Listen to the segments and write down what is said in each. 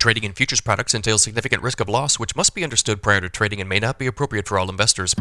Trading in futures products entails significant risk of loss, which must be understood prior to trading and may not be appropriate for all investors.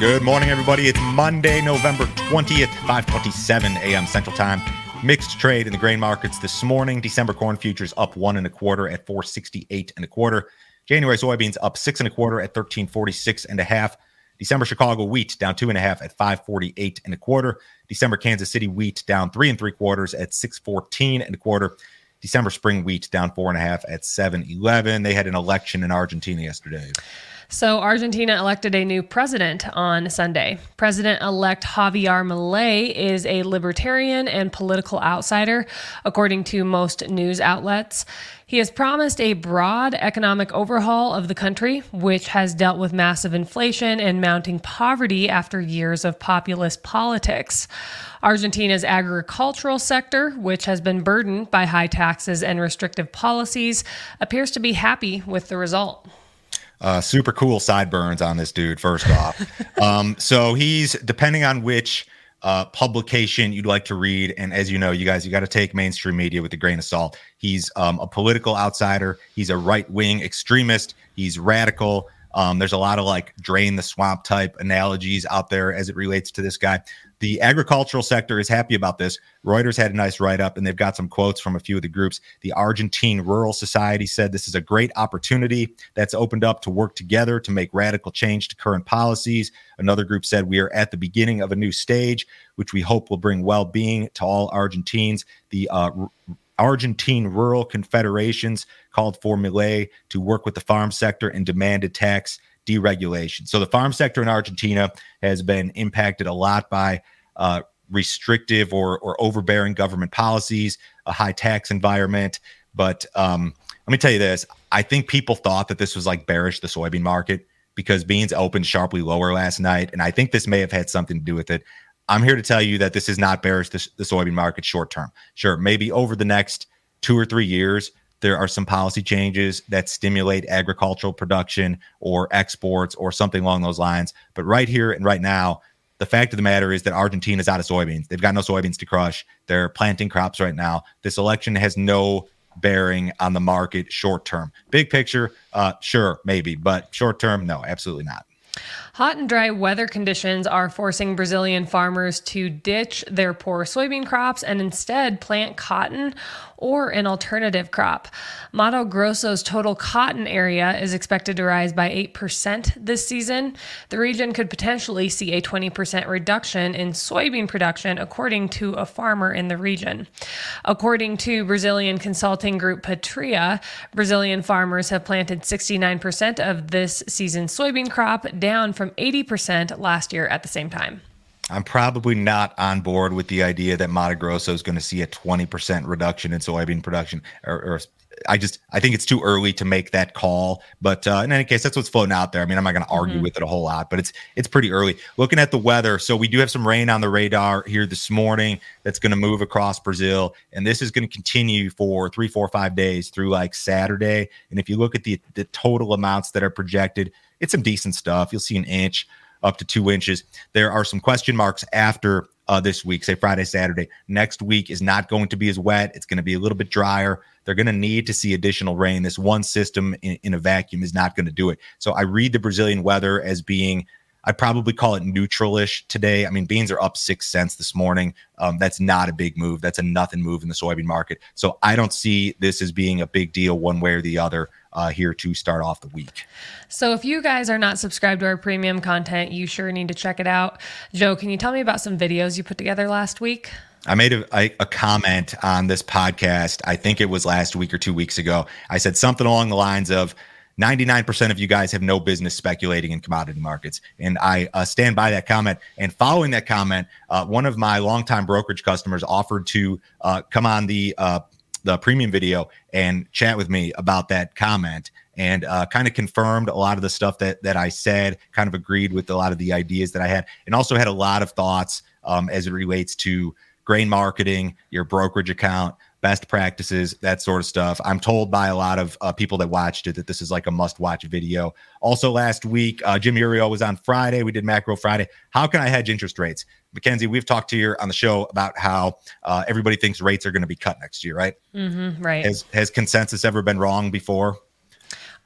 Good morning, everybody. It's Monday, November 20th, 527 a.m. Central Time. Mixed trade in the grain markets this morning. December corn futures up one and a quarter at 468 and a quarter. January soybeans up six and a quarter at 1346 and a half. December Chicago wheat down two and a half at 548 and a quarter. December Kansas City wheat down three and three quarters at 614 and a quarter. December spring wheat down four and a half at 711. They had an election in Argentina yesterday. So, Argentina elected a new president on Sunday. President elect Javier Milei is a libertarian and political outsider, according to most news outlets. He has promised a broad economic overhaul of the country, which has dealt with massive inflation and mounting poverty after years of populist politics. Argentina's agricultural sector, which has been burdened by high taxes and restrictive policies, appears to be happy with the result. Uh, super cool sideburns on this dude. First off, um, so he's depending on which uh, publication you'd like to read, and as you know, you guys, you got to take mainstream media with a grain of salt. He's um, a political outsider. He's a right wing extremist. He's radical. Um, there's a lot of like drain the swamp type analogies out there as it relates to this guy. The agricultural sector is happy about this. Reuters had a nice write up, and they've got some quotes from a few of the groups. The Argentine Rural Society said this is a great opportunity that's opened up to work together to make radical change to current policies. Another group said we are at the beginning of a new stage, which we hope will bring well being to all Argentines. The uh, Argentine rural confederations called for Milei to work with the farm sector and demanded tax deregulation. So the farm sector in Argentina has been impacted a lot by uh, restrictive or, or overbearing government policies, a high tax environment. But um, let me tell you this I think people thought that this was like bearish the soybean market because beans opened sharply lower last night. And I think this may have had something to do with it. I'm here to tell you that this is not bearish the, the soybean market short term. Sure, maybe over the next two or three years, there are some policy changes that stimulate agricultural production or exports or something along those lines. But right here and right now, the fact of the matter is that Argentina is out of soybeans. They've got no soybeans to crush. They're planting crops right now. This election has no bearing on the market short term. Big picture, uh, sure, maybe, but short term, no, absolutely not. Hot and dry weather conditions are forcing Brazilian farmers to ditch their poor soybean crops and instead plant cotton or an alternative crop. Mato Grosso's total cotton area is expected to rise by 8% this season. The region could potentially see a 20% reduction in soybean production, according to a farmer in the region. According to Brazilian consulting group Patria, Brazilian farmers have planted 69% of this season's soybean crop, down from 80% last year at the same time. I'm probably not on board with the idea that Mato Grosso is going to see a 20% reduction in soybean production. Or, or, I just I think it's too early to make that call. But uh, in any case, that's what's floating out there. I mean, I'm not going to argue mm-hmm. with it a whole lot, but it's it's pretty early. Looking at the weather, so we do have some rain on the radar here this morning. That's going to move across Brazil, and this is going to continue for three, four, five days through like Saturday. And if you look at the the total amounts that are projected, it's some decent stuff. You'll see an inch up to two inches. There are some question marks after uh, this week, say Friday, Saturday. Next week is not going to be as wet. It's going to be a little bit drier. They're going to need to see additional rain. This one system in, in a vacuum is not going to do it. So I read the Brazilian weather as being I'd probably call it neutralish today. I mean, beans are up six cents this morning. Um, that's not a big move. That's a nothing move in the soybean market. So I don't see this as being a big deal one way or the other uh, here to start off the week. So if you guys are not subscribed to our premium content, you sure need to check it out. Joe, can you tell me about some videos you put together last week? I made a, a, a, comment on this podcast. I think it was last week or two weeks ago. I said something along the lines of 99% of you guys have no business speculating in commodity markets. And I uh, stand by that comment. And following that comment, uh, one of my longtime brokerage customers offered to uh, come on the uh, the premium video and chat with me about that comment and uh, kind of confirmed a lot of the stuff that that I said, kind of agreed with a lot of the ideas that I had, and also had a lot of thoughts um, as it relates to grain marketing, your brokerage account, best practices, that sort of stuff. I'm told by a lot of uh, people that watched it that this is like a must watch video. Also, last week, uh, Jim Iuorio was on Friday. We did Macro Friday. How can I hedge interest rates? Mackenzie, we've talked to you on the show about how uh, everybody thinks rates are going to be cut next year, right? Mm-hmm, right. Has, has consensus ever been wrong before?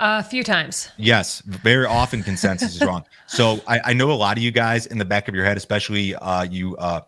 A few times. Yes, very often consensus is wrong. So I, I, know a lot of you guys in the back of your head, especially uh, you uh,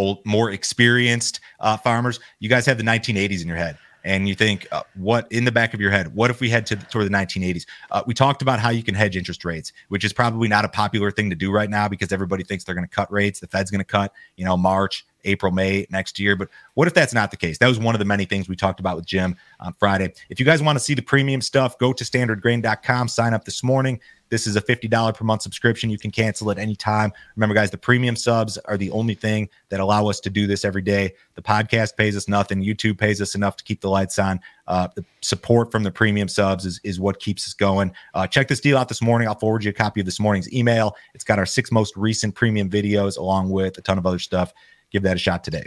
old, more experienced uh, farmers, you guys have the 1980s in your head. And you think, uh, what in the back of your head? What if we head to the, toward the 1980s? Uh, we talked about how you can hedge interest rates, which is probably not a popular thing to do right now because everybody thinks they're going to cut rates. The Fed's going to cut, you know, March, April, May next year. But what if that's not the case? That was one of the many things we talked about with Jim on Friday. If you guys want to see the premium stuff, go to standardgrain.com, sign up this morning. This is a $50 per month subscription. You can cancel at any time. Remember, guys, the premium subs are the only thing that allow us to do this every day. The podcast pays us nothing. YouTube pays us enough to keep the lights on. Uh, the support from the premium subs is, is what keeps us going. Uh, check this deal out this morning. I'll forward you a copy of this morning's email. It's got our six most recent premium videos along with a ton of other stuff give that a shot today.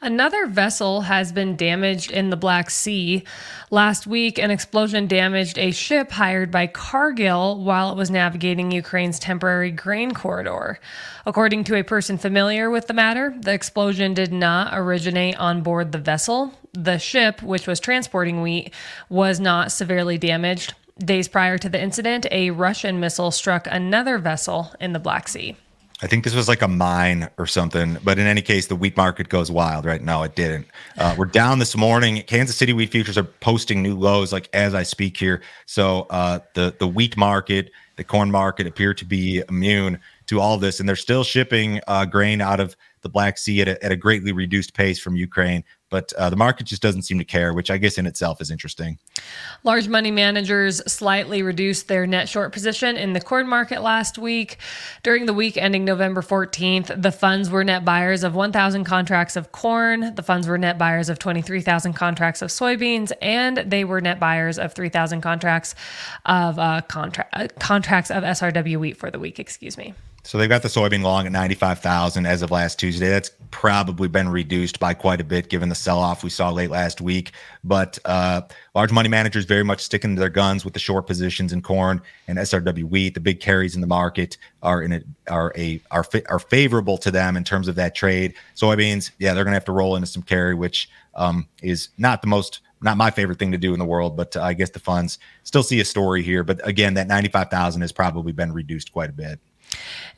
Another vessel has been damaged in the Black Sea. Last week, an explosion damaged a ship hired by Cargill while it was navigating Ukraine's temporary grain corridor. According to a person familiar with the matter, the explosion did not originate on board the vessel. The ship, which was transporting wheat, was not severely damaged. Days prior to the incident, a Russian missile struck another vessel in the Black Sea. I think this was like a mine or something. But in any case, the wheat market goes wild right now. It didn't. Uh, we're down this morning. Kansas City wheat futures are posting new lows like as I speak here. So uh, the the wheat market, the corn market appear to be immune to all this, and they're still shipping uh, grain out of the Black Sea at a, at a greatly reduced pace from Ukraine but uh, the market just doesn't seem to care, which I guess in itself is interesting. Large money managers slightly reduced their net short position in the corn market last week. During the week ending November 14th, the funds were net buyers of 1,000 contracts of corn, the funds were net buyers of 23,000 contracts of soybeans, and they were net buyers of 3,000 contracts of uh, contra- uh, contracts of SRW wheat for the week. Excuse me. So they've got the soybean long at 95,000 as of last Tuesday. That's probably been reduced by quite a bit given the sell off we saw late last week. But uh, large money managers very much sticking to their guns with the short positions in corn and SRW wheat. The big carries in the market are in it are a are are favorable to them in terms of that trade. Soybeans, yeah, they're going to have to roll into some carry, which um, is not the most not my favorite thing to do in the world, but uh, I guess the funds still see a story here. But again, that 95,000 has probably been reduced quite a bit.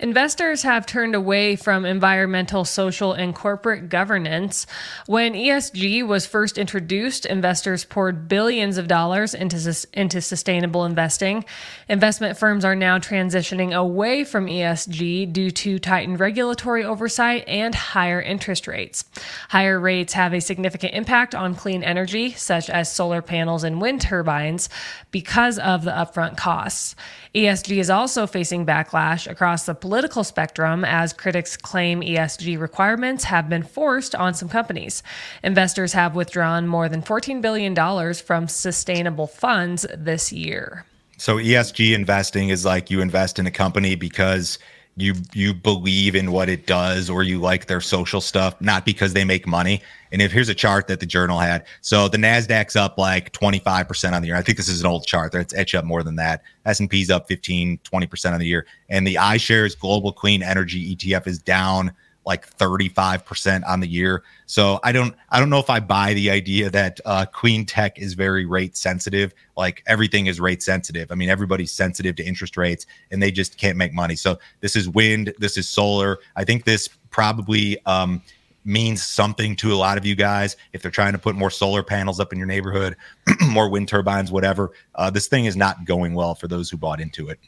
Investors have turned away from environmental, social, and corporate governance. When ESG was first introduced, investors poured billions of dollars into, into sustainable investing. Investment firms are now transitioning away from ESG due to tightened regulatory oversight and higher interest rates. Higher rates have a significant impact on clean energy, such as solar panels and wind turbines, because of the upfront costs. ESG is also facing backlash across the political spectrum as critics claim ESG requirements have been forced on some companies. Investors have withdrawn more than $14 billion from sustainable funds this year. So, ESG investing is like you invest in a company because you you believe in what it does or you like their social stuff not because they make money. And if here's a chart that the journal had. So the nasdaq's up like 25% on the year. I think this is an old chart. That's etched up more than that. S&p's up 15 20% on the year. And the iShares global clean energy etf is down like 35% on the year. So I don't I don't know if I buy the idea that uh, clean tech is very rate sensitive. Like everything is rate sensitive. I mean everybody's sensitive to interest rates and they just can't make money. So this is wind, this is solar. I think this probably um, means something to a lot of you guys if they're trying to put more solar panels up in your neighborhood, more wind turbines, whatever. Uh, this thing is not going well for those who bought into it.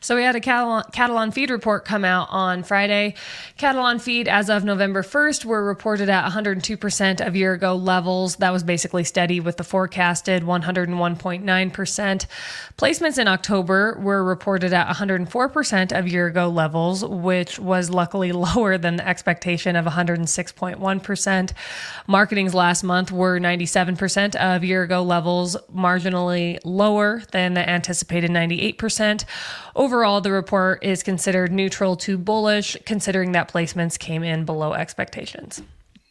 So we had a cattle on feed report come out on Friday. Cattle on feed as of November 1st were reported at 102% of year ago levels. That was basically steady with the forecasted 101.9%. Placements in October were reported at 104% of year ago levels, which was luckily lower than the expectation of 106.1%. Marketings last month were 97% of year ago levels, marginally lower than the anticipated 98%. Overall, the report is considered neutral to bullish, considering that placements came in below expectations.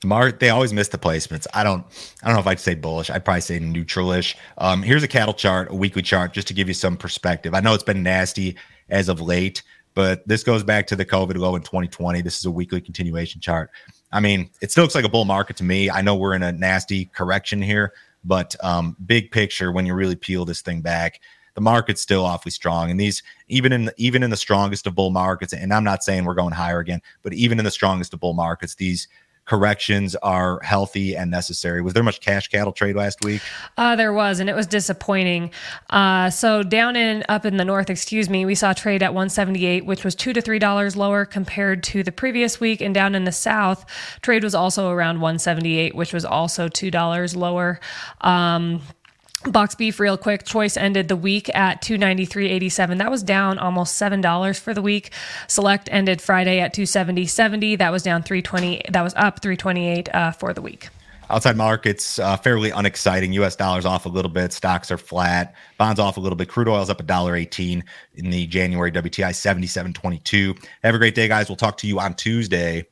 Mart, they always miss the placements. I don't, I don't know if I'd say bullish. I'd probably say neutralish. Um, here's a cattle chart, a weekly chart, just to give you some perspective. I know it's been nasty as of late, but this goes back to the COVID low in 2020. This is a weekly continuation chart. I mean, it still looks like a bull market to me. I know we're in a nasty correction here, but um, big picture, when you really peel this thing back, the market's still awfully strong. And these, even in even in the strongest of bull markets, and I'm not saying we're going higher again, but even in the strongest of bull markets, these corrections are healthy and necessary. Was there much cash cattle trade last week? Uh, there was, and it was disappointing. Uh, so down in up in the north, excuse me, we saw trade at 178, which was two to three dollars lower compared to the previous week. And down in the south, trade was also around 178, which was also two dollars lower. Um, Box beef, real quick. Choice ended the week at two ninety three eighty seven. That was down almost seven dollars for the week. Select ended Friday at two seventy seventy. That was down three twenty. That was up three twenty eight uh, for the week. Outside markets uh, fairly unexciting. U.S. dollars off a little bit. Stocks are flat. Bonds off a little bit. Crude oil's up a dollar eighteen in the January WTI seventy seven twenty two. Have a great day, guys. We'll talk to you on Tuesday.